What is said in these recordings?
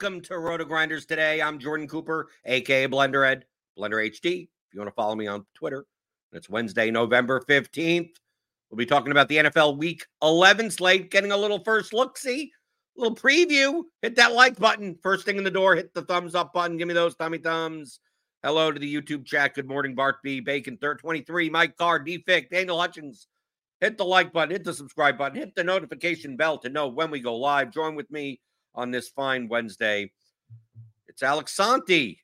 Welcome to RotoGrinders today. I'm Jordan Cooper, aka Blender Ed, Blender HD. If you want to follow me on Twitter, it's Wednesday, November 15th. We'll be talking about the NFL Week 11 slate, getting a little first look, see, a little preview. Hit that like button. First thing in the door, hit the thumbs up button. Give me those tummy thumbs. Hello to the YouTube chat. Good morning, Bart B, Bacon, Third 23, Mike Carr, D Fick, Daniel Hutchins, hit the like button, hit the subscribe button, hit the notification bell to know when we go live. Join with me on this fine Wednesday. It's Alex Sonty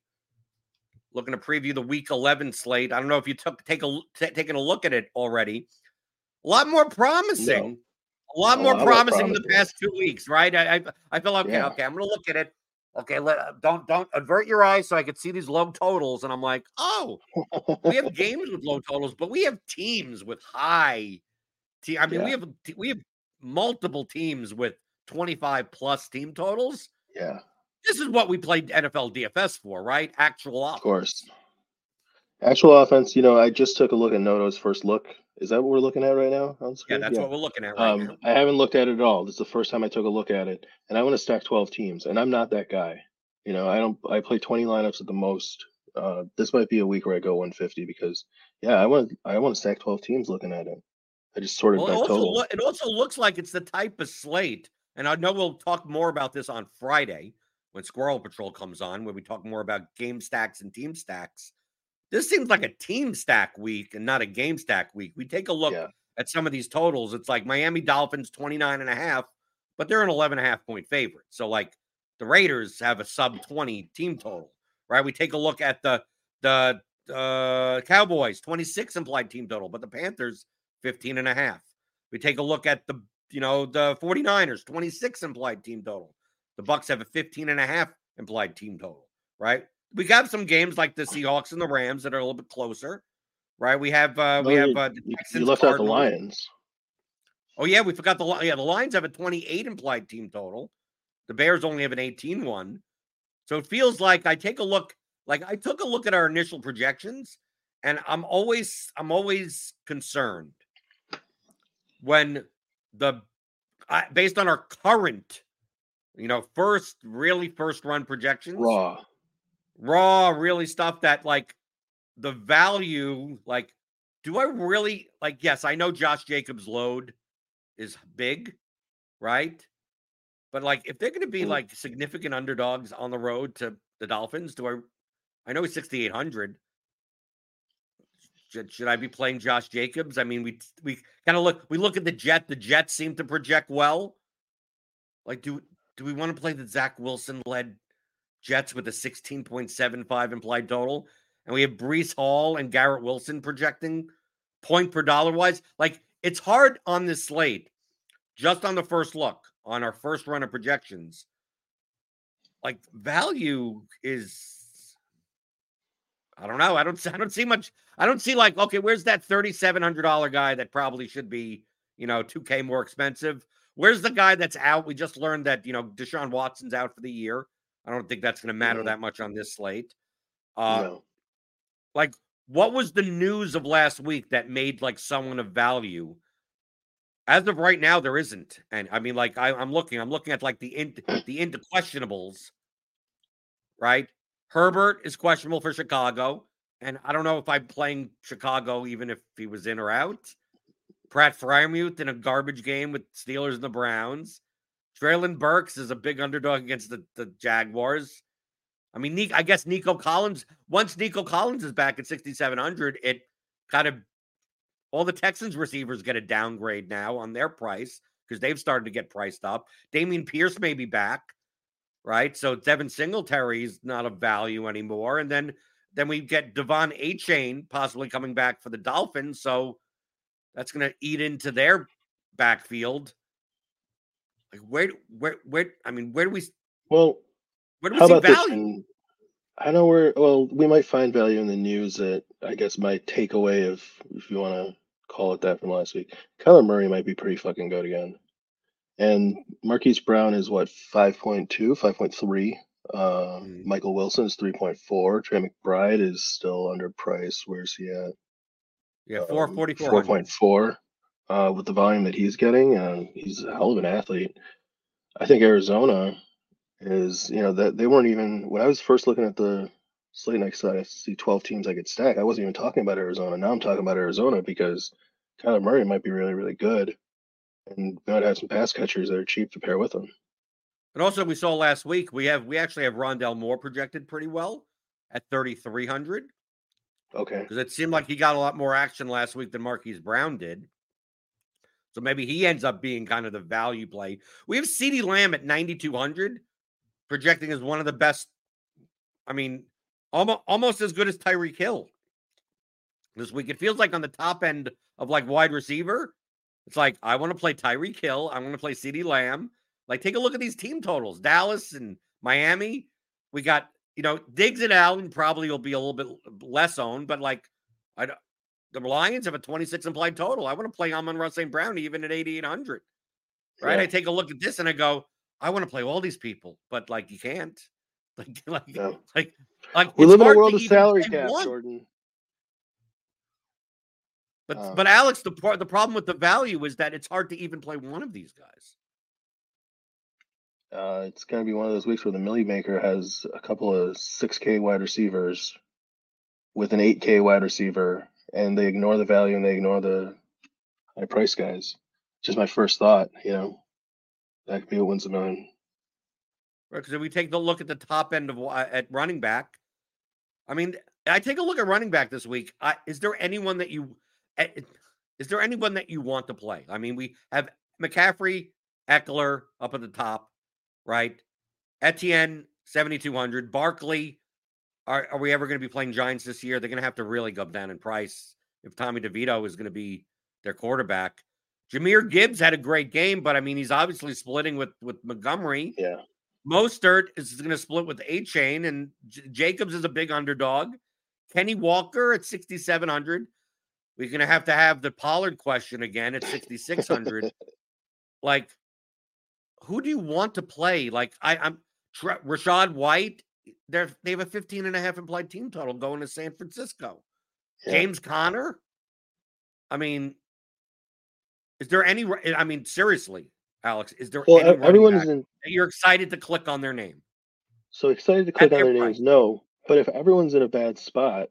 looking to preview the Week 11 slate. I don't know if you took take a t- taken a look at it already. A lot more promising. A lot A more lot more promising the past two weeks, right? I I, I feel okay. Yeah. Okay, I'm gonna look at it. Okay, let, don't don't avert your eyes so I could see these low totals, and I'm like, oh, we have games with low totals, but we have teams with high. Te- I mean, we have we have multiple teams with 25 plus team totals. yeah, This is what we played NFL DFS for, right? Actual offense. of course. Actual offense, you know, I just took a look at Noto's first look. Is that what we're looking at right now on Yeah, that's what we're looking at right Um, now. I haven't looked at it at all. This is the first time I took a look at it, and I want to stack 12 teams, and I'm not that guy. You know, I don't. I play 20 lineups at the most. Uh, this might be a week where I go 150 because, yeah, I want. I want to stack 12 teams. Looking at it, I just sorted Well, it also, total. loo- it also looks like it's the type of slate, and I know we'll talk more about this on Friday when Squirrel Patrol comes on, where we talk more about game stacks and team stacks. This seems like a team stack week and not a game stack week. We take a look Yeah. at some of these totals. It's like Miami Dolphins 29 and a half, but they're an 11 and a half point favorite. So like the Raiders have a sub 20 team total, right? We take a look at the the uh Cowboys 26 implied team total, but the Panthers 15 and a half. We take a look at the you know the 49ers 26 implied team total. The Bucs have a 15 and a half implied team total, right? We got some games like the Seahawks and the Rams that are a little bit closer, right? We have uh we Oh, have uh the you, you Texans, left out the Lions. Oh yeah, we forgot the yeah the Lions have a 28 implied team total. The Bears only have an 18 one. So it feels like I take a look like I took a look at our initial projections and I'm always I'm always concerned when the I, based on our current you know first really first run projections Raw. raw really stuff that like the value like do i really like yes i know josh jacobs load is big right but like if they're going to be Mm. like significant underdogs on the road to the dolphins do i i know he's 6800 should, should i be playing josh jacobs i mean we we kind of look we look at the jet the jets seem to project well like do do we want to play the zach wilson led Jets with a 16.75 implied total. And we have Breece Hall and Garrett Wilson projecting point per dollar wise. Like it's hard on this slate, just on the first look, on our first run of projections. Like value is I don't know. I don't. I don't see much. I don't see like okay, where's that thirty seven hundred dollar guy that probably should be you know two k more expensive? Where's the guy that's out? We just learned that you know Deshaun Watson's out for the year. I don't think that's going to matter mm-hmm. that much on this slate. Uh, no. Like, what was the news of last week that made like someone of value? As of right now, there isn't, and I mean, like, I, am looking, I'm looking at like the in, the into questionables, right? Herbert is questionable for Chicago, and I don't know if I'm playing Chicago even if he was in or out. Pat Freiermuth in a garbage game with Steelers and the Browns. Treylon Burks is a big underdog against the, the Jaguars. I mean, I guess Nico Collins, once Nico Collins is back at 6,700, it kind of all the Texans receivers get a downgrade now on their price because they've started to get priced up. Dameon Pierce may be back, right? So Devin Singletary is not of value anymore. And then then we get De'Von Achane possibly coming back for the Dolphins. So that's going to eat into their backfield. Like where, where, where? I mean, where do we? Well, where do we how see about value? This I know we're well. We might find value in the news that I guess my takeaway of, if you want to call it that, from last week. Kyler Murray might be pretty fucking good again, and Marquise Brown is what 5.2, 5.3. Uh, mm. Michael Wilson is 3.4. Trey McBride is still underpriced. Where's he at? Yeah, 444. Um, 4.4 uh, with the volume that he's getting. Uh, he's a hell of an athlete. I think Arizona is, you know, that they weren't even when I was first looking at the slate next to I see 12 teams I could stack. I wasn't even talking about Arizona. Now I'm talking about Arizona because Kyler Murray might be really, really good. And might have some pass catchers that are cheap to pair with him. And also, we saw last week we have we actually have Rondale Moore projected pretty well at 3,300. Okay. Because it seemed like he got a lot more action last week than Marquise Brown did. So maybe he ends up being kind of the value play. We have CeeDee Lamb at 9,200, projecting as one of the best. I mean, almost almost as good as Tyreek Hill this week. It feels like on the top end of like wide receiver, it's like I want to play Tyreek Hill. I want to play CeeDee Lamb. Like, take a look at these team totals. Dallas and Miami. We got, you know, Diggs and Allen probably will be a little bit less owned, but like I the Lions have a 26 implied total. I want to play Amon-Ra St. Brown even at 8,800. Right. Yeah. I take a look at this and I go, I want to play all these people, but like you can't. Like, like, yeah. like, like we live in a world of salary cap, one. Jordan. But uh, but Alex, the the problem with the value is that it's hard to even play one of these guys. Uh, it's going to be one of those weeks where the Milly Maker has a couple of 6K wide receivers with an 8K wide receiver and they ignore the value and they ignore the high price guys. Just my first thought, you know, that could be what wins a million. Because if we take the look at the top end of at running back, I mean, I take a look at running back this week. I, is there anyone that you is there anyone that you want to play? I mean, we have McCaffrey, Ekeler up at the top, right? Etienne, 7,200. Barkley, are, are we ever going to be playing Giants this year? They're going to have to really go down in price if Tommy DeVito is going to be their quarterback. Jahmyr Gibbs had a great game, but I mean, he's obviously splitting with with Montgomery. Yeah. Mostert is going to split with Achane, and J- Jacobs is a big underdog. Kenny Walker at 6,700. We're going to have to have the Pollard question again at 6,600. like, who do you want to play? Like, I, I'm Rachaad White they're they have a 15 and a half implied team total going to San Francisco. Yeah. James Conner. I mean, is there any? I mean, seriously, Alex, is there? Well, everyone's in. You're excited to click on their name. So excited to click on their, their names? No, but if everyone's in a bad spot,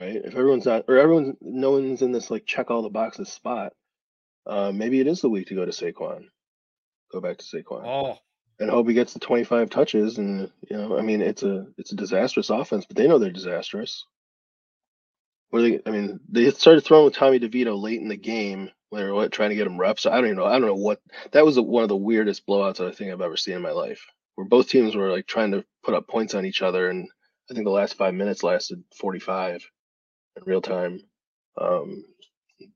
right? If everyone's not, or everyone's no one's in this like check all the boxes spot, uh, maybe it is the week to go to Saquon. Go back to Saquon. Oh, and hope he gets the 25 touches. And you know, I mean, it's a it's a disastrous offense, but they know they're disastrous. What they? I mean, they started throwing with Tommy DeVito late in the game. When they were what, trying to get him reps. I don't even know. I don't know what that was. One of the weirdest blowouts I think I've ever seen in my life, where both teams were like trying to put up points on each other, and I think the last five minutes lasted 45 in real time. Um,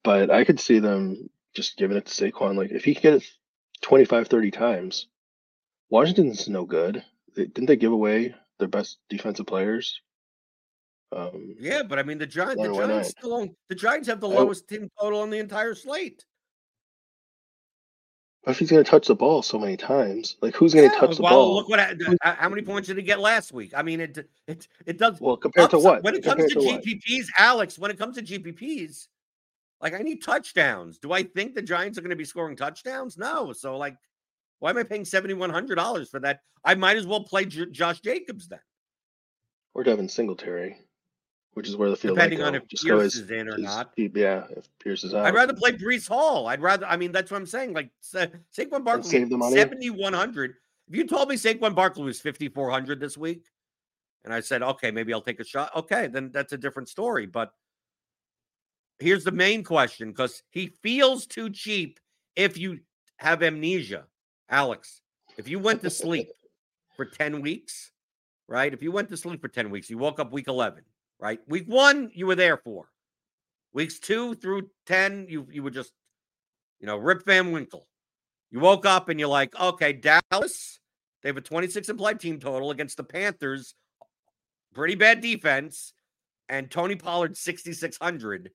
but I could see them just giving it to Saquon. Like if he could get it 25, 30 times, Washington's no good. They, didn't they give away their best defensive players? Um, Yeah, but I mean the Giants. The Giants still own, the Giants have the I- lowest team total on the entire slate. but if he's going to touch the ball so many times, like who's going to Yeah, touch the well, ball? look what how many points did he get last week? I mean, it it it does. well, compared to what? When it comes compared to, what? GPPs, Alex, when it comes to GPPs, like I need touchdowns. Do I think the Giants are going to be scoring touchdowns? No. So like, why am I paying seventy one hundred dollars for that? I might as well play J- Josh Jacobs then, or Devin Singletary, which is where the field is. depending on go. if Just Pierce as- is in or just not. yeah, if Pierce is out, I'd rather play Breece Hall. I'd rather. I mean, that's what I'm saying. Like Sa- Saquon Barkley, save the money? seventy one hundred. If you told me Saquon Barkley was fifty four hundred this week, and I said, okay, maybe I'll take a shot. Okay, then that's a different story. But here's the main question: because he feels too cheap. If you have amnesia, Alex, if you went to sleep for ten weeks, right? If you went to sleep for ten weeks, you woke up week eleven, right? Week one, you were there for. Weeks two through 10, you you were just, you know, Rip Van Winkle. You woke up and you're like, okay, Dallas, they have a 26 implied team total against the Panthers. Pretty bad defense. And Tony Pollard, 6,600.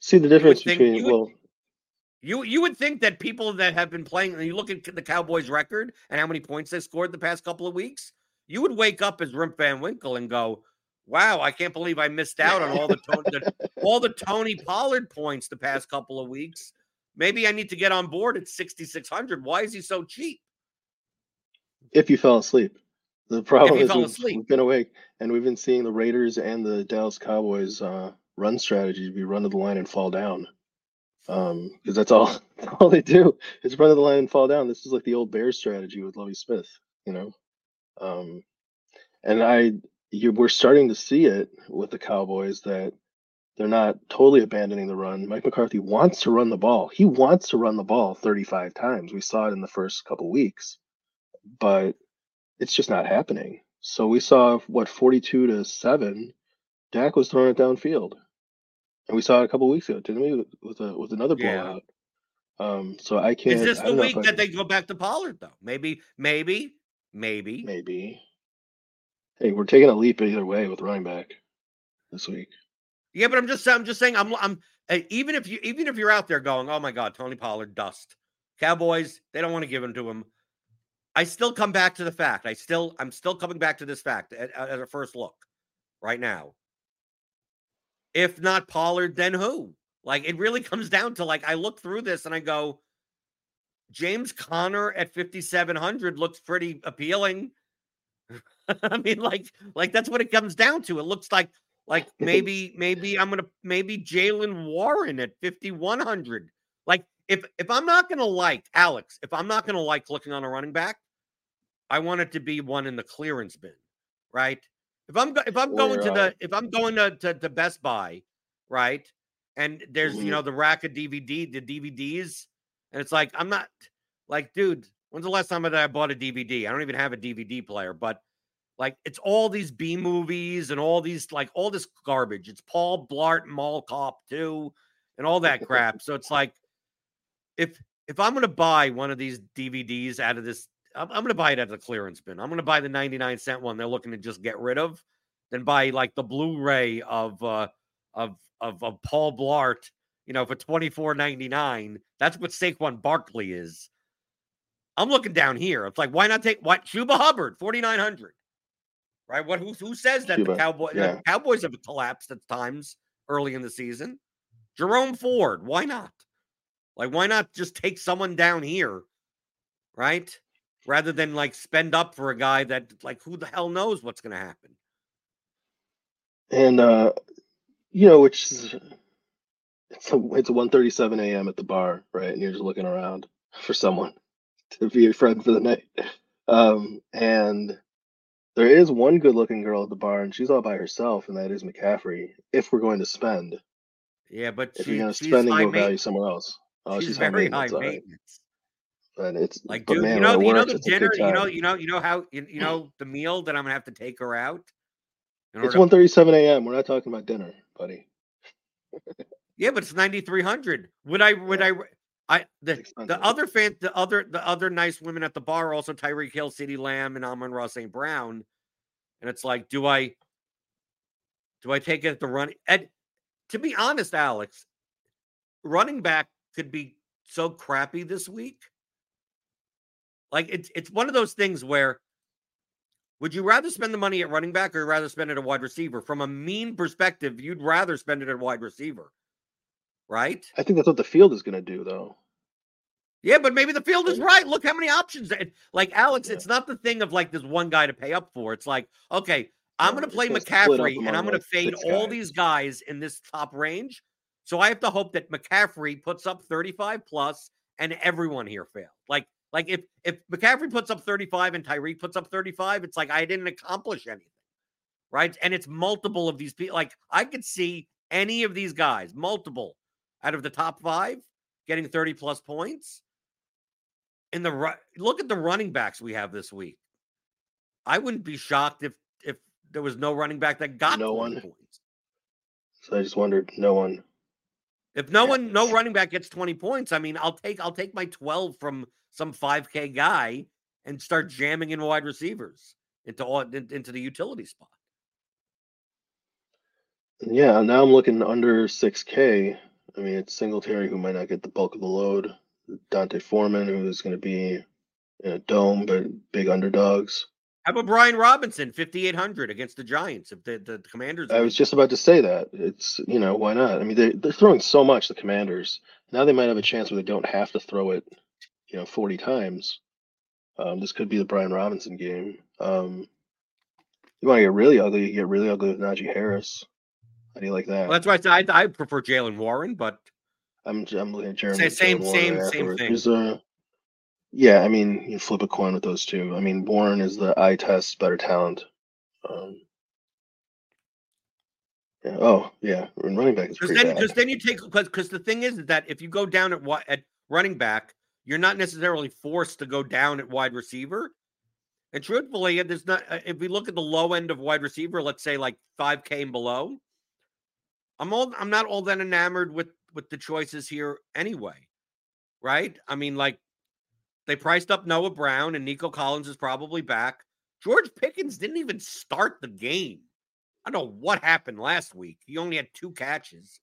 See the difference think- between you would- well, You you would think that people that have been playing, and you look at the Cowboys' record and how many points they scored the past couple of weeks, you would wake up as Rip Van Winkle and go, "Wow, I can't believe I missed out on all the, Tony, the all the Tony Pollard points the past couple of weeks. Maybe I need to get on board at 6,600. Why is he so cheap? if you fell asleep. The problem is we've, we've been awake and we've been seeing the Raiders and the Dallas Cowboys uh, run strategy to be run to the line and fall down. Um, because that's all all they do is run to the line and fall down. This is like the old Bears strategy with Lovie Smith, you know. Um, and I you we're starting to see it with the Cowboys that they're not totally abandoning the run. Mike McCarthy wants to run the ball. He wants to run the ball 35 times. We saw it in the first couple weeks, but it's just not happening. So we saw what 42 to 7, Dak was throwing it downfield. And we saw it a couple weeks ago, didn't we? With a with another Yeah. blowout. Um, so I can't Is this the week I- that they go back to Pollard, though? Maybe, maybe, maybe. maybe. Hey, we're taking a leap either way with running back this week. Yeah, but I'm just I'm just saying I'm I'm uh, even if you even if you're out there going, oh my god, Tony Pollard dust. Cowboys, they don't want to give him to him. I still come back to the fact. I still I'm still coming back to this fact at, at a first look right now. If not Pollard, then who? Like it really comes down to like I look through this and I go, James Conner at 5700 looks pretty appealing. I mean, like, like that's what it comes down to. It looks like like maybe, maybe I'm gonna maybe Jaylen Warren at 5100. Like, if if I'm not gonna like Alex, if I'm not gonna like looking on a running back, I want it to be one in the clearance bin, right? If I'm if I'm going to the if I'm going to, to to Best Buy, right? And there's Mhm. you know the rack of DVD, the DVDs, and it's like I'm not like, dude, when's the last time that I bought a DVD? I don't even have a DVD player, but like it's all these B movies and all these like all this garbage. It's Paul Blart Mall Cop too, and all that crap. So it's like if if I'm gonna buy one of these DVDs out of this, I'm, I'm gonna buy it at the clearance bin. I'm gonna buy the 99 cent one they're looking to just get rid of, then buy like the Blu-ray of uh of of, of Paul Blart, you know, for 24.99. That's what Saquon Barkley is. I'm looking down here. It's like, why not take what Chuba Hubbard, 4,900? Right? What who, who says that the Chuba, Cowboy yeah. the Cowboys have collapsed at times early in the season? Jerome Ford, why not? Like, why not just take someone down here, right? Rather than like spend up for a guy that like who the hell knows what's gonna happen. And uh, you know, which is it's a it's a 1:37 a.m. at the bar, right? And you're just looking around for someone to be your friend for the night. Um, and there is one good-looking girl at the bar, and she's all by herself, and that is McCaffrey. If we're going to spend, Yeah, but if she, you're going to spend and go value somewhere else, oh, she's, she's, very high maintenance, all right. maintenance. But it's Like, but dude, man, you know, you know the it's a good dinner, you know, you know, you know how you, you know the meal that I'm gonna have to take her out. It's order to- 1:37 a.m. We're not talking about dinner, buddy. yeah, but it's 9,300. Would I? Would I? I the the other fan, the other the other nice women at the bar also Tyreek Hill, CeeDee Lamb, and Amon-Ra St. Brown. And it's like, do I Do I take it at the running? And to be honest, Alex, running back could be so crappy this week. Like it's it's one of those things where would you rather spend the money at running back or rather spend it at wide receiver? From a mean perspective, you'd rather spend it at wide receiver, right? I think that's what the field is going to do, though. Yeah, but maybe the field is right. Look how many options. Like Alex, yeah. it's not the thing of like there's one guy to pay up for. It's like, okay, I'm going to play McCaffrey and I'm going to fade all these guys in this top range. So I have to hope that McCaffrey puts up 35 plus and everyone here failed. Like, like if if McCaffrey puts up 35 and Tyreek puts up 35, it's like I didn't accomplish anything. Right. And it's multiple of these people. Like I could see any of these guys, multiple out of the top five, getting 30 plus points. In the look at the running backs we have this week. I wouldn't be shocked if if there was no running back that got no one points. So I just wondered, no one. If no one, no running back gets 20 points, I mean, I'll take I'll take my 12 from some 5K guy and start mm. jamming in wide receivers into all into the utility spot. Yeah, now I'm looking under 6K. I mean, it's Singletary who might not get the bulk of the load. D'Onta Foreman, who is going to be in a dome, but big underdogs. How about Brian Robinson, 5,800 against the Giants? If the, the commanders. I was just about to say that. It's, you know, why not? I mean, they, they're throwing so much, the commanders. Now they might have a chance where they don't have to throw it, you know, 40 times. Um, this could be the Brian Robinson game. Um, you want to get really ugly, you get really ugly with Najee Harris. How do you like that? Well, that's why I, I, I prefer Jaylen Warren, but I'm I'm looking at Jeremy. Same same same thing. Uh, yeah, I mean, you flip a coin with those two. I mean, Warren is the eye test, better talent. Um, yeah. Oh, yeah. And running back is pretty then, Because then you take because because the thing is that if you go down at what at running back, you're not necessarily forced to go down at wide receiver. And truthfully, there's not. Uh, if we look at the low end of wide receiver, let's say like five K and below, I'm all I'm not all that enamored with with the choices here anyway, right? I mean, like they priced up Noah Brown and Nico Collins is probably back. George Pickens didn't even start the game. I don't know what happened last week. He only had two catches.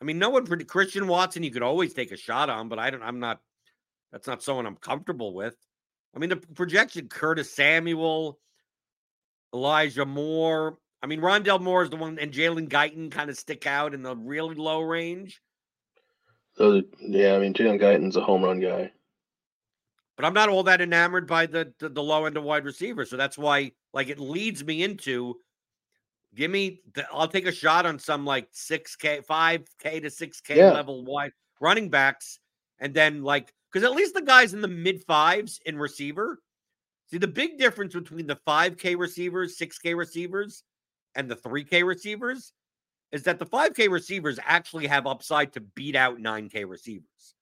I mean, no one for Christian Watson you could always take a shot on, but I don't I'm not that's not someone I'm comfortable with. I mean, the projection Curtis Samuel, Elijah Moore, I mean, Rondale Moore is the one, and Jalen Guyton kind of stick out in the really low range. So, yeah, I mean, Jalen Guyton's a home run guy. But I'm not all that enamored by the, the, the low end of wide receiver, so that's why like it leads me into give me. The, I'll take a shot on some like six k, five k to six k yeah. level wide running backs, and then like because at least the guys in the mid fives in receiver. See the big difference between the five k receivers, six k receivers and the 3K receivers is that the 5K receivers actually have upside to beat out 9K receivers.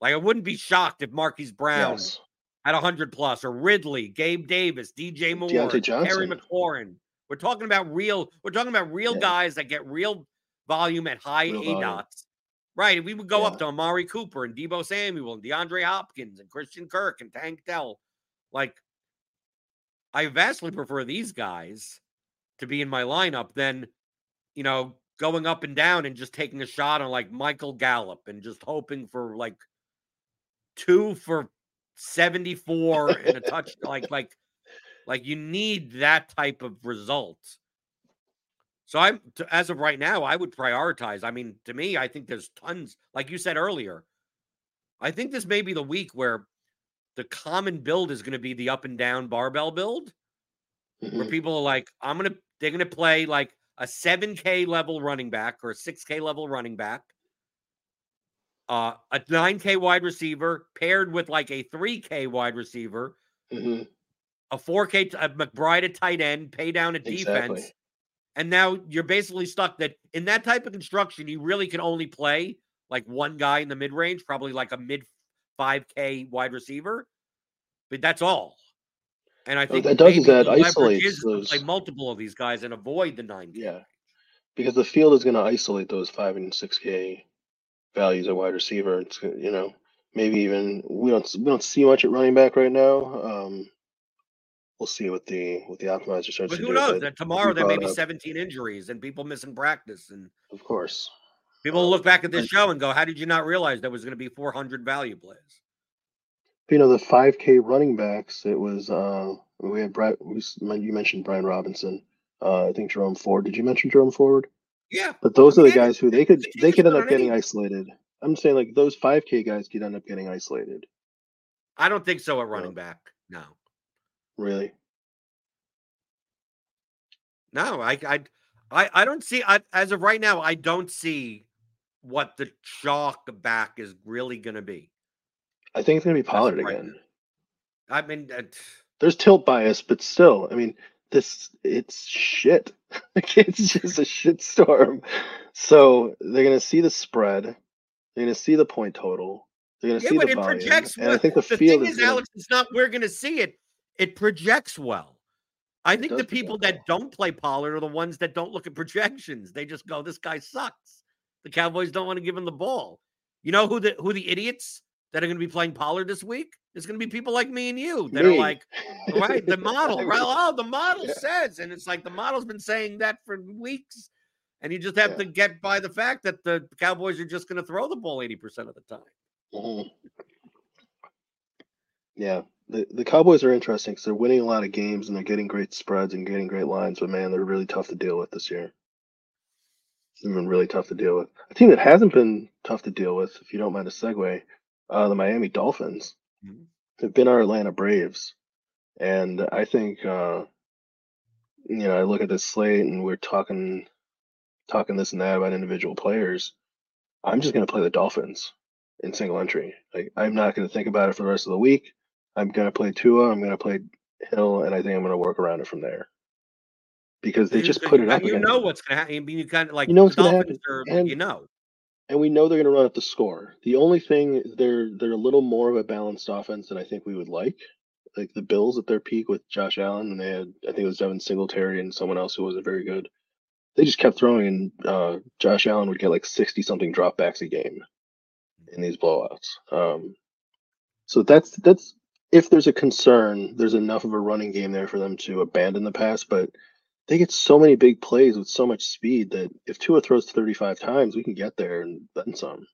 Like I wouldn't be shocked if Marquise Brown yes. had 100 plus or Ridley, Gabe Davis, DJ Moore, Terry McLaurin. We're talking about real, we're talking about real yeah. guys that get real volume at high real A dots. Right. We would go yeah. up to Amari Cooper and Deebo Samuel and DeAndre Hopkins and Christian Kirk and Tank Dell. Like, I vastly prefer these guys to be in my lineup than, you know, going up and down and just taking a shot on like Michael Gallup and just hoping for like two for 74 and a touch like like like you need that type of result. So I'm as of right now, I would prioritize. I mean, to me, I think there's tons, like you said earlier. I think this may be the week where the common build is going to be the up and down barbell build, mm-hmm. where people are like, I'm going to they're going to play like a 7K level running back or a 6K level running back, uh, a 9K wide receiver paired with like a 3K wide receiver, mm-hmm. a 4K a McBride at tight end, pay down at defense. And now you're basically stuck that in that type of construction, you really can only play like one guy in the mid range, probably like a mid 5K wide receiver. But that's all. And I think that does that isolates those play multiple of these guys and avoid the nine. Yeah, because the field is going to isolate those five and six K values at wide receiver. It's you know maybe even we don't we don't see much at running back right now. Um, we'll see what the what the optimizer starts But to who do. knows? That tomorrow there may be up- 17 injuries and people missing practice, and Of course. people look back at this show and go, "How did you not realize there was going to be 400 value plays?" You know, the 5K running backs, it was, uh, we had Brett, we, you mentioned Brian Robinson. Uh, I think Jerome Ford. Did you mention Jerome Ford? Yeah, But those are the guys who they could the they could end up getting isolated. I'm saying like those 5K guys could end up getting isolated. I don't think so at running back. No, Really? no, I, I, I, I don't see. I, as of right now, I don't see what the chalk back is really going to be. I think it's gonna be Pollard right. again. I mean, uh, There's tilt bias, but still, I mean, this it's shit. It's just a shit storm. So they're gonna see the spread. They're gonna see the point total. They're gonna yeah, see the volume. projects. and I think the, the field thing is is, gonna, Alex, it's not we're going to see it. It projects well. I think the people that don't play Pollard are the ones that don't look at projections. They just go, "This guy sucks." The Cowboys don't want to give him the ball. You know who the who the idiots that are going to be playing Pollard this week? It's going to be people like me and you that are like, right, the model, right? Oh, the model yeah. says, and it's like the model's been saying that for weeks, and you just have Yeah. to get by the fact that the Cowboys are just going to throw the ball eighty percent of the time. Mhm. Yeah, the the Cowboys are interesting because they're winning a lot of games and they're getting great spreads and getting great lines. But man, they're really tough to deal with this year. They've been really tough to deal with. A team that hasn't been tough to deal with, if you don't mind a segue, uh, the Miami Dolphins. Mhm. They've been our Atlanta Braves, and I think uh, you know I look at this slate and we're talking talking this and that about individual players. I'm just going to play the Dolphins in single entry. Like I'm not going to think about it for the rest of the week. I'm going to play Tua. I'm going to play Hill, and I think I'm going to work around it from there because they just put it up. You know what's going to happen. You kind of like You know what's gonna happen, are, and- you know, and we know they're going to run up the score. The only thing they're they're a little more of a balanced offense than I think we would like. Like the Bills at their peak with Josh Allen, and they had I think it was Devin Singletary and someone else who wasn't very good. They just kept throwing, and uh, Josh Allen would get like sixty something dropbacks a game in these blowouts. Um, so that's that's if there's a concern, there's enough of a running game there for them to abandon the pass, but they get so many big plays with so much speed that if Tua throws 35 times, we can get there and then some.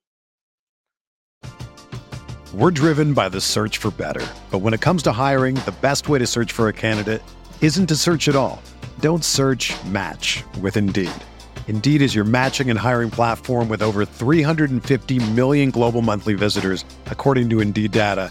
We're driven by the search for better. But when it comes to hiring, the best way to search for a candidate isn't to search at all. Don't search match with Indeed. Indeed is your matching and hiring platform with over 350 million global monthly visitors, according to Indeed data,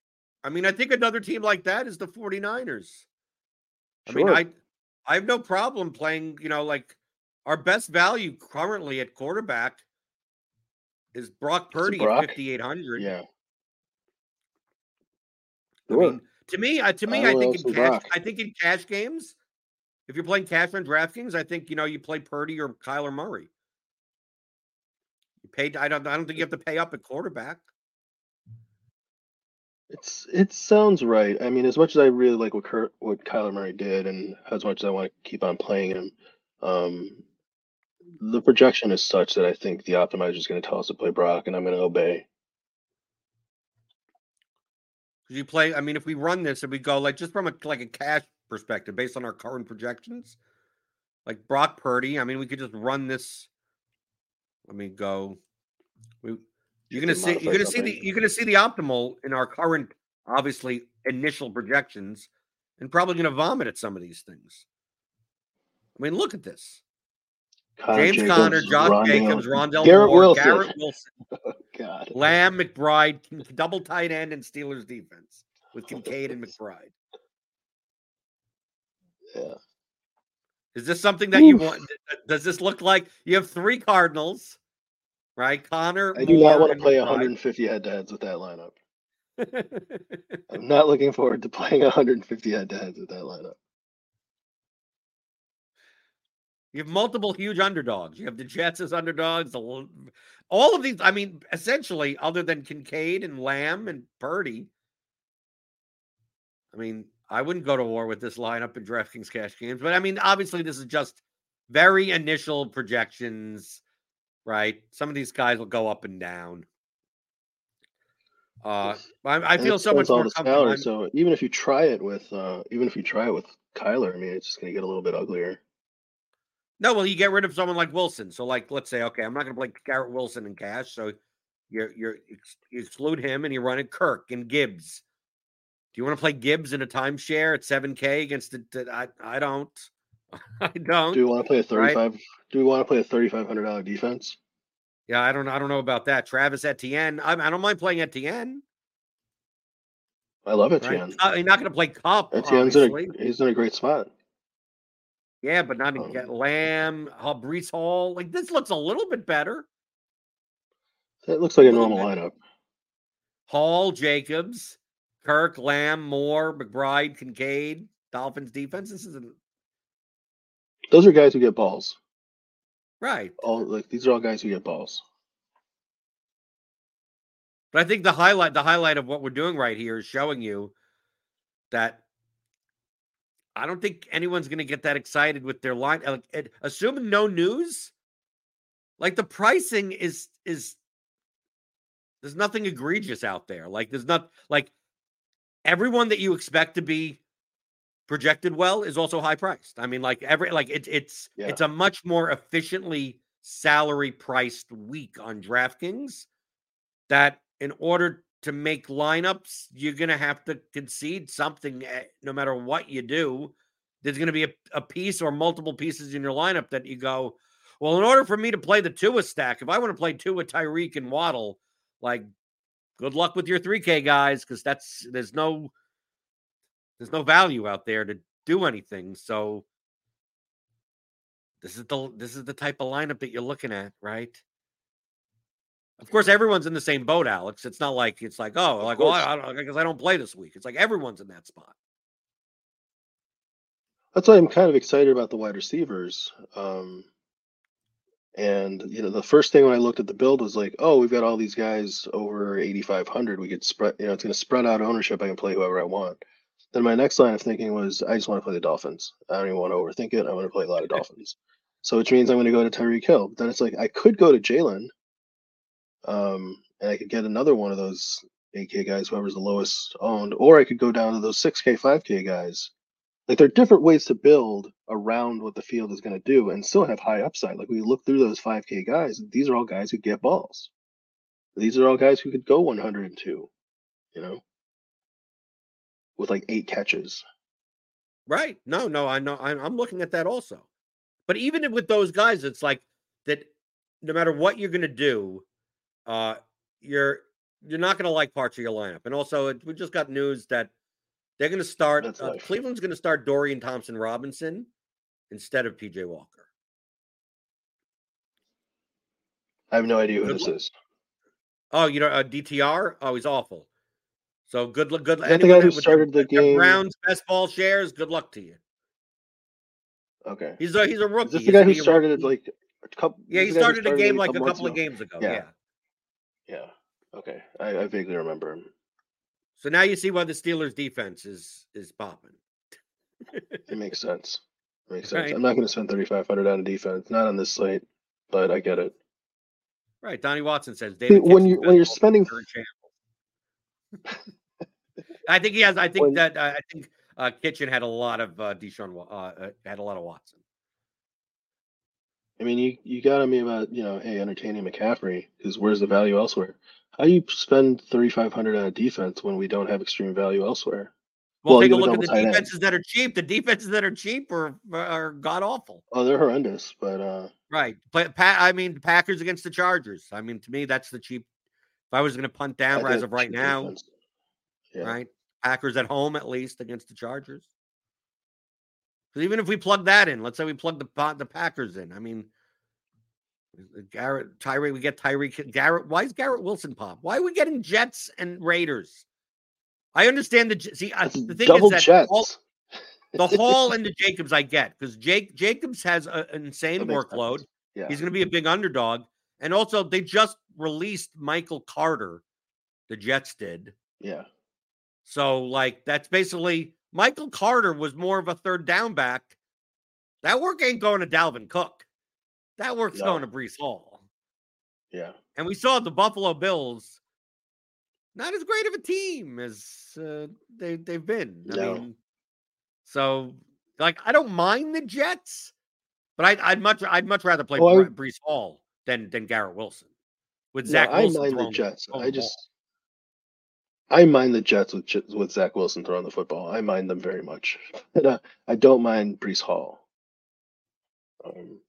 I mean, I think another team like that is the 49ers. I mean, I, I have no problem playing, you know, like our best value currently at quarterback is Brock Purdy Brock? at 5,800. yeah. I Sure. mean, to me, I, to me, I I think in cash, Brock. I think in cash games, if you're playing cash on DraftKings, I think you know you play Purdy or Kyler Murray. You paid. I don't. I don't think you have to pay up at quarterback. It's it sounds right. I mean, as much as I really like what Kurt, what Kyler Murray did, and as much as I want to keep on playing him, um, the projection is such that I think the optimizer is going to tell us to play Brock, and I'm going to obey. 'Cause You play. I mean, if we run this and we go like just from a like a cash perspective, based on our current projections, like Brock Purdy. I mean, we could just run this. Let me go. We you're gonna see. You're gonna see the. You're gonna see the optimal in our current, obviously initial projections, and probably gonna vomit at some of these things. I mean, look at this. James Jacobs, Conner, Josh Rondale- Jacobs, Rondale Garrett Moore, Wilson. Garrett Wilson, Oh, God. Lamb, McBride, double tight end, and Steelers defense with oh, Kincaid and McBride. Yeah. Is this something that you want? Does this look like you have three Cardinals, right? Conner. I do not want to play 150 head to heads with that lineup. I'm not looking forward to playing 150 head to heads with that lineup. You have multiple huge underdogs. You have the Jets as underdogs. The, all of these, I mean, essentially, other than Kincaid and Lamb and Purdy. I mean, I wouldn't go to war with this lineup in DraftKings cash games, but I mean, obviously, this is just very initial projections, right? Some of these guys will go up and down. Uh, I, I feel so much more comfortable. So even if you try it with, uh, even if you try it with Kyler, I mean, it's just going to get a little bit uglier. No, well, you get rid of someone like Wilson. So, like, let's say, okay, I'm not going to play Garrett Wilson in cash. So, you're you're you exclude him and you run it Kirk and Gibbs. Do you want to play Gibbs in a timeshare at 7K against the? the I I don't. I don't. Do we want to play a Right. 35? Do we want to play a $3,500 defense? Yeah, I don't. I don't know about that. Travis Etienne. I, I don't mind playing Etienne. I love Right? Etienne. Uh, you're not going to play Kupp. Etienne's in a, he's in a great spot. Yeah, but not Um, Lamb, uh, Breece Hall. Like this looks a little bit better. That looks like a Little normal bit. lineup. Hall, Jacobs, Kirk, Lamb, Moore, McBride, Kincaid, Dolphins defense. This isn't Those are guys who get balls. right. All like these are all guys who get balls. But I think the highlight, the highlight of what we're doing right here is showing you that I don't think anyone's going to get that excited with their line. Like, it, assuming no news, like the pricing is is there's nothing egregious out there. Like there's not like everyone that you expect to be projected well is also high priced. I mean, like every like it's it's Yeah. it's a much more efficiently salary priced week on DraftKings that in order to make lineups, you're going to have to concede something eh, no matter what you do. There's going to be a, a piece or multiple pieces in your lineup that you go, well, in order for me to play the Tua stack, if I want to play Tua, Tyreek, and Waddle, like, good luck with your 3K guys, because that's there's no there's no value out there to do anything. So this is the this is the type of lineup that you're looking at, right? Of course, everyone's in the same boat, Alex. It's not like it's like, oh, like, oh, course. I, I because I don't play this week. It's like everyone's in that spot. That's why I'm kind of excited about the wide receivers. Um, and you know, the first thing when I looked at the build was like, oh, we've got all these guys over 8,500. We could spread, you know, it's going to spread out ownership. I can play whoever I want. Then my next line of thinking was, I just want to play the Dolphins. I don't even want to overthink it. I want to play a lot of Dolphins. So which means I'm going to go to Tyreek Hill. But then it's like I could go to Jalen, um, and I could get another one of those 8K guys, whoever's the lowest owned, or I could go down to those 6K, 5K guys like there are different ways to build around what the field is going to do and still have high upside. Like we look through those 5K guys, these are all guys who get balls. These are all guys who could go 102, you know, with like eight catches. Right. No, no, I know. I'm, I'm looking at that also. But even with those guys, it's like that. No matter what you're going to do, uh, you're you're not going to like parts of your lineup. And also, it, we just got news that they're going to start. Uh. Cleveland's going to start Dorian Thompson Robinson instead of PJ Walker. I have no idea who Good this luck. is. Oh, you know, uh, DTR. Oh, he's awful. So good luck. Good. That the guy who started the the game? Browns best ball shares. Good luck to you. Okay. He's a he's a rookie. Is this the guy who he started rookie? like a couple? Yeah, he started a game like a couple of games ago. Yeah. yeah. Yeah. Okay. I, I vaguely remember him. So now you see why the Steelers defense is is popping. It makes sense. It makes sense. Right. I'm not going to spend 3,500 on a defense, not on this slate, but I get it. Right. Donnie Watson says David. when you when you're spending player in shambles. I think he has. I think When- that uh, I think uh, Kitchen had a lot of uh, Deshaun. Uh, uh, had a lot of Watson. I mean, you, you got on me about, you know, hey, entertaining McCaffrey, because where's the value elsewhere? How do you spend 3,500 on a defense when we don't have extreme value elsewhere? Well, Well, take a look at the tight end. defenses that are cheap. The defenses that are cheap are are god awful. Oh, they're horrendous, but uh, Right. But pa- I mean, Packers against the Chargers. I mean, to me, that's the cheap. If I was going to punt down as of right now, yeah. right? Packers at home at least against the Chargers. Because even if we plug that in, let's say we plug the the Packers in. I mean, uh, Garrett, Tyree, we get Tyree, Garrett. Why is Garrett Wilson pop? Why are we getting Jets and Raiders? I understand the see. the thing double is that all, the Hall and the Jacobs I get because Jake Jacobs has a, an insane workload. Yeah. He's going to be a big underdog, and also they just released Michael Carter. The Jets did. Yeah. So like that's basically Michael Carter was more of a third down back. That work ain't going to Dalvin Cook. That work's no. going to Breece Hall. Yeah. And we saw the Buffalo Bills not as great of a team as uh, they they've been. I mean, so like I don't mind the Jets, but I'd, I'd much I'd much rather play well, Breece Hall than than Garrett Wilson with Zach no, Wilson. I mind the Jets. I just I mind the Jets with with Zach Wilson throwing the football. I mind them very much, and uh, I don't mind Breece Hall. Um,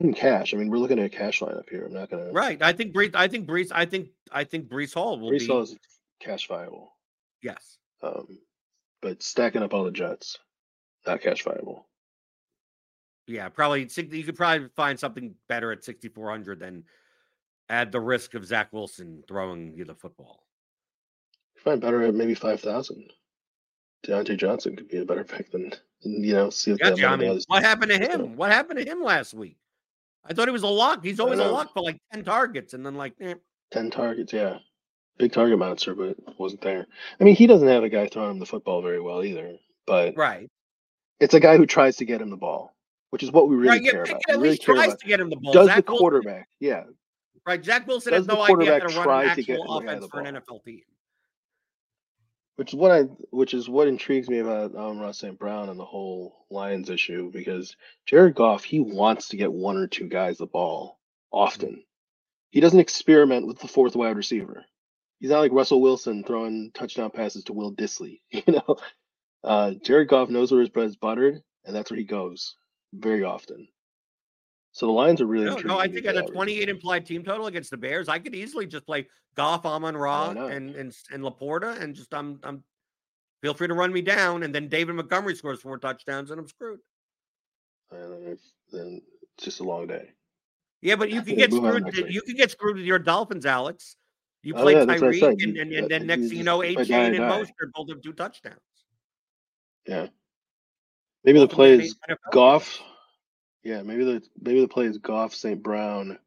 in cash. I mean, we're looking at a cash lineup here. I'm not gonna. Right. I think Breece. I think Breece. I think. I think Breece Hall will Breece be. Hall is cash viable. Yes. Um, but stacking up all the Jets, not cash viable. Yeah, probably. You could probably find something better at 6,400 than add the risk of Zach Wilson throwing you the football find better at maybe five thousand. Diontae Johnson could be a better pick than you know. See if yeah, I mean, what happened to him? What happened to him last week? I thought he was a lock. He's always a lock for like ten targets, and then like eh. ten targets. Yeah, big target monster, but wasn't there. I mean, he doesn't have a guy throwing him the football very well either. But right, it's a guy who tries to get him the ball, which is what we really right, care about. At least really tries to get him the ball. Does Zach the quarterback? Wilson, yeah. Right, Zach Wilson Does has no idea how to run an actual offense for an NFL team which is what I which is what intrigues me about Ross St. Brown and the whole Lions issue because Jared Goff he wants to get one or two guys the ball often. He doesn't experiment with the fourth wide receiver. He's not like Russell Wilson throwing touchdown passes to Will Dissly. You know, uh, Jared Goff knows where his bread is buttered, and that's where he goes very often. So the Lions are really. No, no I think at a 28 implied team total against the Bears, I could easily just play Goff, Amon-Ra, oh, and and and LaPorta, and just I'm I'm. Feel free to run me down, and then David Montgomery scores four touchdowns, and I'm screwed. And then it's just a long day. Yeah, but you can get screwed. You can get screwed with your Dolphins, Alex. You oh, play oh, yeah, Tyreek, and, and, uh, and, then next thing you know, Achane and Mostert both have two touchdowns. Yeah. Maybe the play is Goff. Yeah, maybe the maybe the play is Goff St. Brown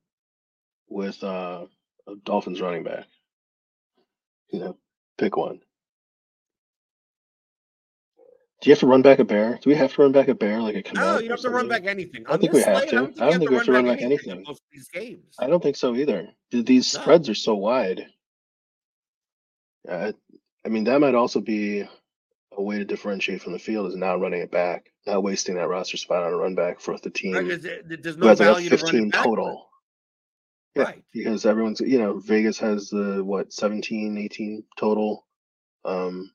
with uh, a Dolphins running back. You know, pick one. Do you have to run back a bear? Do we have to run back a bear like a No, you don't have to run back anything. I don't think we have to. I don't think, I don't think we have to run back anything. Most these games. I don't think so either. These no. spreads are so wide. Uh, I mean, that might also be a way to differentiate from the field is now running it back, not wasting that roster spot on a run back for the team. Right, there's no value like 15 total. Yeah, right. because everyone's you know Vegas has the what 17, 18 total. Um,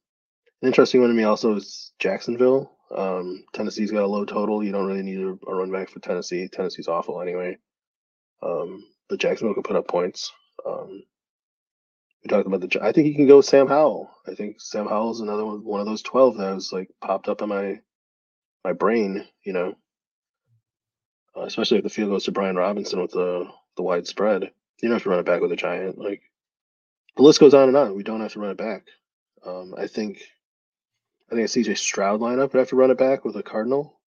an interesting one to me also is Jacksonville. Um, Tennessee's got a low total. You don't really need a, a run back for Tennessee. Tennessee's awful anyway. Um, but Jacksonville can put up points. Um, we talked about the. I think he can go Sam Howell. I think Sam Howell is another one, one of those twelve that was like popped up in my my brain. You know, uh, especially if the field goes to Brian Robinson with the the wide spread. You don't have to run it back with a giant. Like the list goes on and on. We don't have to run it back. Um, I think I think a CJ Stroud lineup would have to run it back with a Cardinal.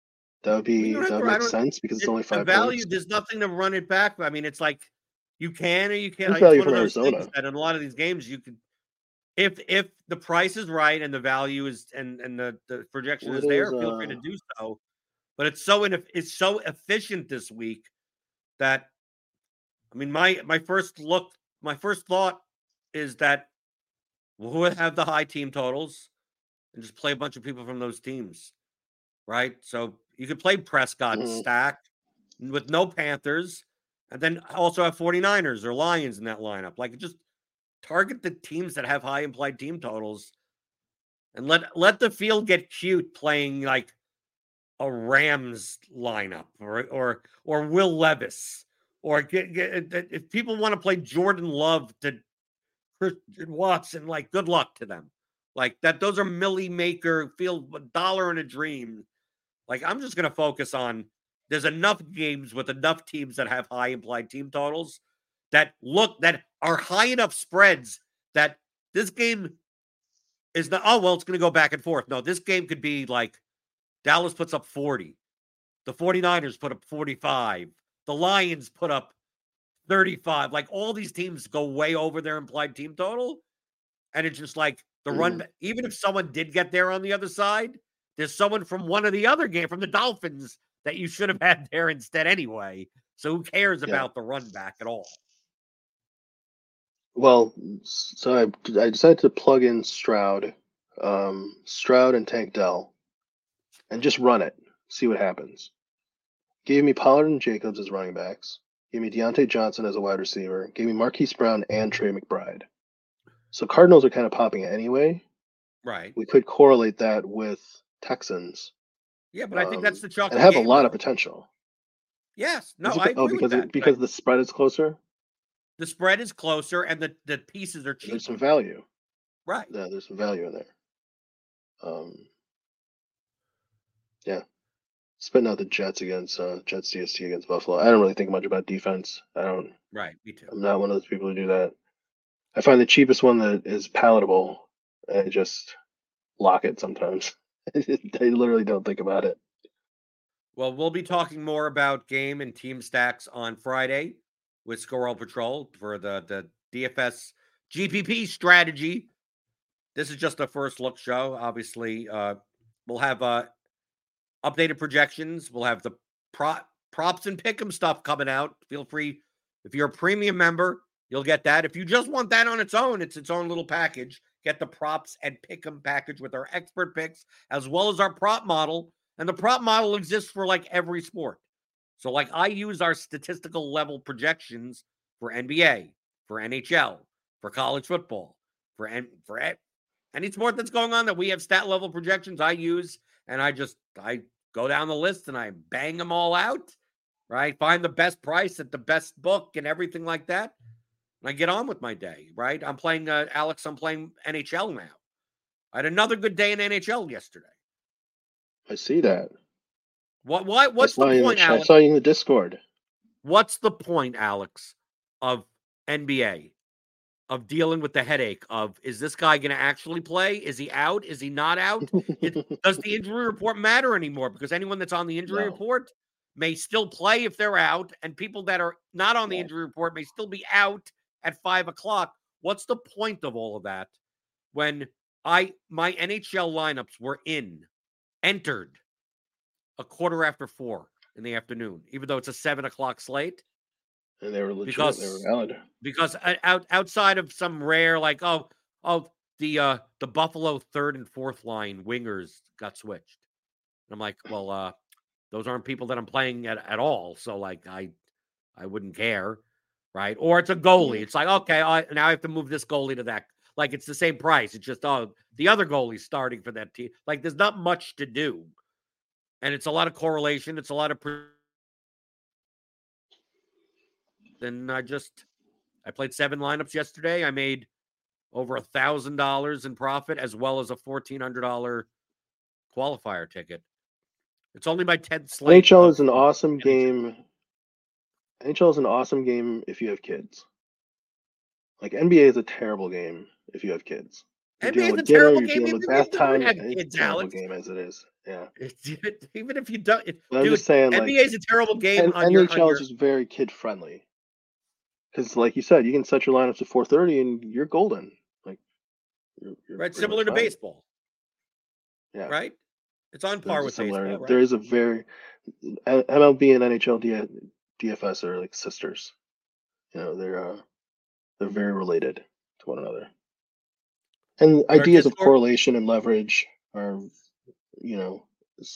That would be that would make sense because it's only five. The value, points. there's nothing to run it back. I mean, it's like you can or you can't. One of those Arizona. that in a lot of these games you can if if the price is right and the value is and and the, the projection is there, feel free to uh do so. But it's so it's so efficient this week that I mean my my first look, my first thought is that we'll have the high team totals and just play a bunch of people from those teams. Right. So you could play Prescott mm-hmm. stack with no Panthers and then also have 49ers or Lions in that lineup. Like just target the teams that have high implied team totals and let let the field get cute playing like a Rams lineup or or or Will Levis or get, get uh, if people want to play Jordan Love to Christian Watson, like good luck to them. Like that, those are Milly Maker, field a dollar in a dream. Like I'm just gonna focus on there's enough games with enough teams that have high implied team totals that look that are high enough spreads that this game is not oh well it's gonna go back and forth. No, this game could be like Dallas puts up 40. The 49ers put up 45. The Lions put up 35. Like all these teams go way over their implied team total. And it's just like the mm. run, even if someone did get there on the other side, there's someone from one of the other game from the Dolphins that you should have had there instead anyway. So who cares yeah. about the run back at all? Well, so I, I decided to plug in Stroud, um, Stroud and Tank Dell, and just run it, see what happens. Gave me Pollard and Jacobs as running backs. Gave me Diontae Johnson as a wide receiver. Gave me Marquise Brown and Trey McBride. So Cardinals are kind of popping it anyway. Right. We could correlate that with Texans. Yeah, but I think that's um, the chocolate. And have a lot of potential. Yes. No, I oh because it, because the spread is closer. The spread is closer, and the the pieces are cheap. There's some value. Right. Yeah, there's some value in there. Um. Yeah spitting out the Jets against uh, Jets CST against Buffalo. I don't really think much about defense. I don't. Right, me too. I'm not one of those people who do that. I find the cheapest one that is palatable. I just lock it sometimes. I literally don't think about it. Well, we'll be talking more about game and team stacks on Friday with Squirrel Patrol for the the DFS GPP strategy. This is just a first look show. Obviously, uh, we'll have uh, updated projections. We'll have the prop props and pick'em stuff coming out. Feel free if you're a premium member, you'll get that. If you just want that on its own, it's its own little package. Get the props and pick'em package with our expert picks as well as our prop model. And the prop model exists for like every sport. So like I use our statistical level projections for NBA, for NHL, for college football, for N- for any sport that's going on that we have stat level projections. I use and I just I go down the list and I bang them all out, right? Find the best price at the best book and everything like that. And I get on with my day, right? I'm playing uh, Alex. I'm playing NHL now. I had another good day in NHL yesterday. I see that. What? Why? What's the point, the, Alex? I saw you in the Discord. What's the point, Alex, of NBA? of dealing with the headache of is this guy going to actually play? Is he out? Is he not out? it, does the injury report matter anymore? Because anyone that's on the injury no. report may still play if they're out, and people that are not on the yeah. injury report may still be out at five o'clock. What's the point of all of that when I my NHL lineups were in entered a quarter after four in the afternoon, even though it's a seven o'clock slate? and they were legit. Because, they were valid. Because out, outside of some rare, like oh oh the uh the Buffalo third and fourth line wingers got switched, and I'm like, well, uh, those aren't people that I'm playing at, at all. So like I I wouldn't care, right? Or it's a goalie. It's like okay, I, now I have to move this goalie to that. Like it's the same price. It's just oh the other goalie's starting for that team. Like there's not much to do, and it's a lot of correlation. It's a lot of. Pre- and I just I played seven lineups yesterday. I made over a thousand dollars in profit as well as a fourteen hundred dollar qualifier ticket. It's only my tenth slate. NHL is an awesome game. NHL is an awesome game if you have kids. Like NBA is a terrible game if you have kids. You're NBA is a terrible game. Even bath time. Have kids, Alex. game as it is. Yeah. even if you don't, I'm dude, just saying, NBA like, is a terrible game. NHL your, your... is just very kid friendly because like you said, you can set your lineups at 4:30 and you're golden. Like you're, you're right, similar to fine. baseball. Yeah, right. It's on par with similar. baseball. Right? There is a very MLB and NHL DFS are like sisters. You know, they're uh, they're very related to one another. And ideas of correlation and leverage are, you know,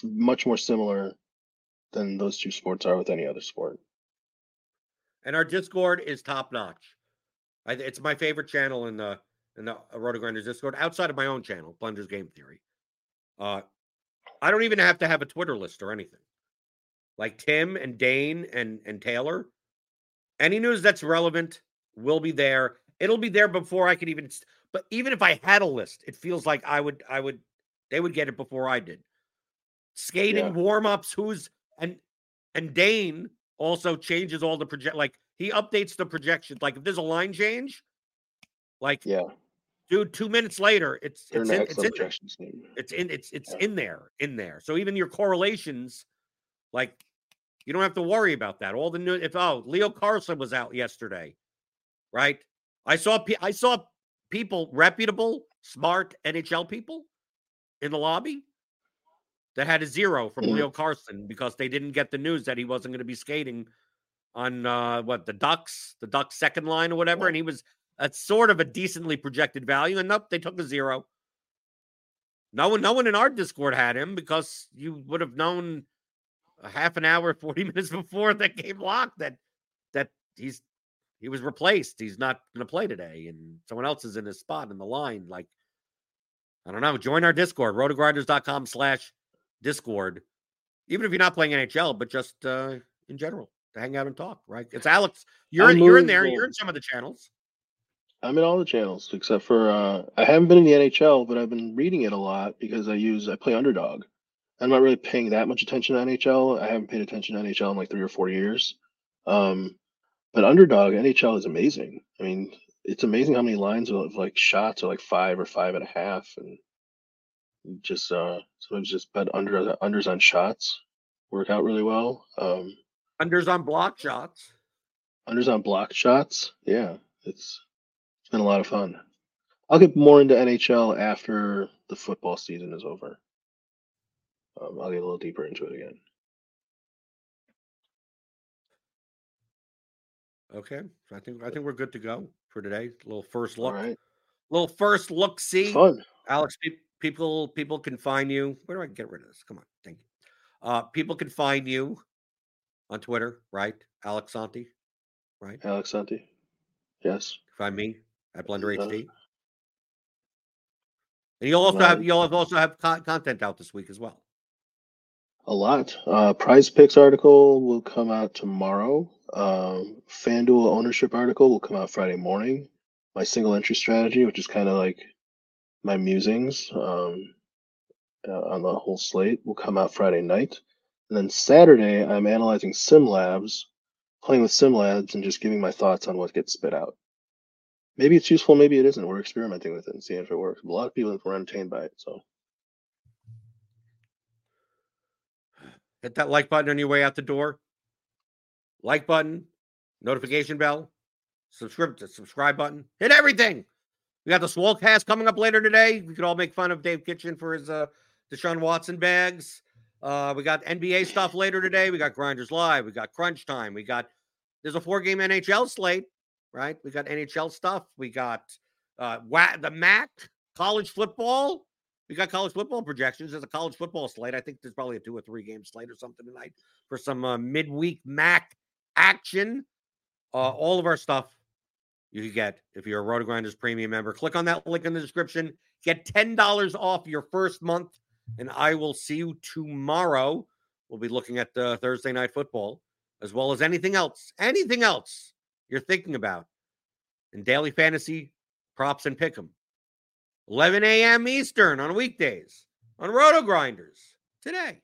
much more similar than those two sports are with any other sport and our Discord is top notch. It's my favorite channel in the in the RotoGrinders Discord, outside of my own channel, Blender's Game Theory. Uh, I don't even have to have a Twitter list or anything. Like Tim and Dane and and Taylor, any news that's relevant will be there. It'll be there before I can even. But even if I had a list, it feels like I would I would they would get it before I did. Skating yeah. warm ups, who's and and Dane also changes all the project like he updates the projections. Like if there's a line change, like yeah, dude, two minutes later, it's it's in, it's in, it's in it's it's yeah. in there in there. So even your correlations, like you don't have to worry about that. All the new if oh Leo Carlsson was out yesterday, right? I saw I saw people reputable, smart NHL people in the lobby that had a zero from mm-hmm. Leo Carlsson because they didn't get the news that he wasn't going to be skating on uh, what the Ducks, the Ducks second line or whatever, and he was at sort of a decently projected value. And nope, they took a zero. No one, no one in our Discord had him because you would have known a half an hour, forty minutes before that game locked that that he's he was replaced. He's not going to play today, and someone else is in his spot in the line. Like I don't know. Join our Discord, rotogrinders.com slash Discord. Even if you're not playing NHL, but just uh, in general to hang out and talk, right? It's Alex. You're in, you're in there. You're in some of the channels. I'm in all the channels except for uh, I haven't been in the NHL, but I've been reading it a lot because I use I play underdog. I'm not really paying that much attention to NHL. I haven't paid attention to NHL in like three or four years. Um, but underdog NHL is amazing. I mean, it's amazing how many lines of like shots are like five or five and a half, and just uh sometimes just bet under unders on shots work out really well. Um, unders on block shots. Unders on block shots. Yeah, it's it's been a lot of fun. I'll get more into NHL after the football season is over. Um, I'll get a little deeper into it again. Okay, so I think I think we're good to go for today. A little first look, right. little first look. See, fun. Alex, people people can find you. Where do I get rid of this? Come on, thank you. Uh, people can find you on Twitter, right? Alex Sonty, right? Alex Sonty, yes. Find me at Blender uh, HD. And you'll also have you'll also have content out this week as well. A lot. Uh, PrizePicks article will come out tomorrow. Um, FanDuel ownership article will come out Friday morning. My single entry strategy, which is kind of like my musings um, uh, on the whole slate, will come out Friday night. And then Saturday, I'm analyzing Sim Labs, playing with Sim Labs, and just giving my thoughts on what gets spit out. Maybe it's useful, maybe it isn't. We're experimenting with it and seeing if it works. A lot of people were entertained by it, so. Hit that like button on your way out the door. Like button, notification bell, subscribe subscribe button. Hit everything. We got the Swolecast coming up later today. We could all make fun of Dave Kitchen for his uh Deshaun Watson bags. Uh, we got NBA stuff later today. We got Grinders Live. We got Crunch Time. We got there's a four game NHL slate, right? We got NHL stuff. We got uh the MAC college football. We got college football projections. There's a college football slate. I think there's probably a two or three game slate or something tonight for some uh, midweek MAC action. Uh, all of our stuff you can get if you're a RotoGrinders premium member. Click on that link in the description. Get $10 off your first month. And I will see you tomorrow. We'll be looking at the Thursday night football as well as anything else, anything else you're thinking about in daily fantasy props and pick 'em. 11 a.m. Eastern on weekdays on RotoGrinders today.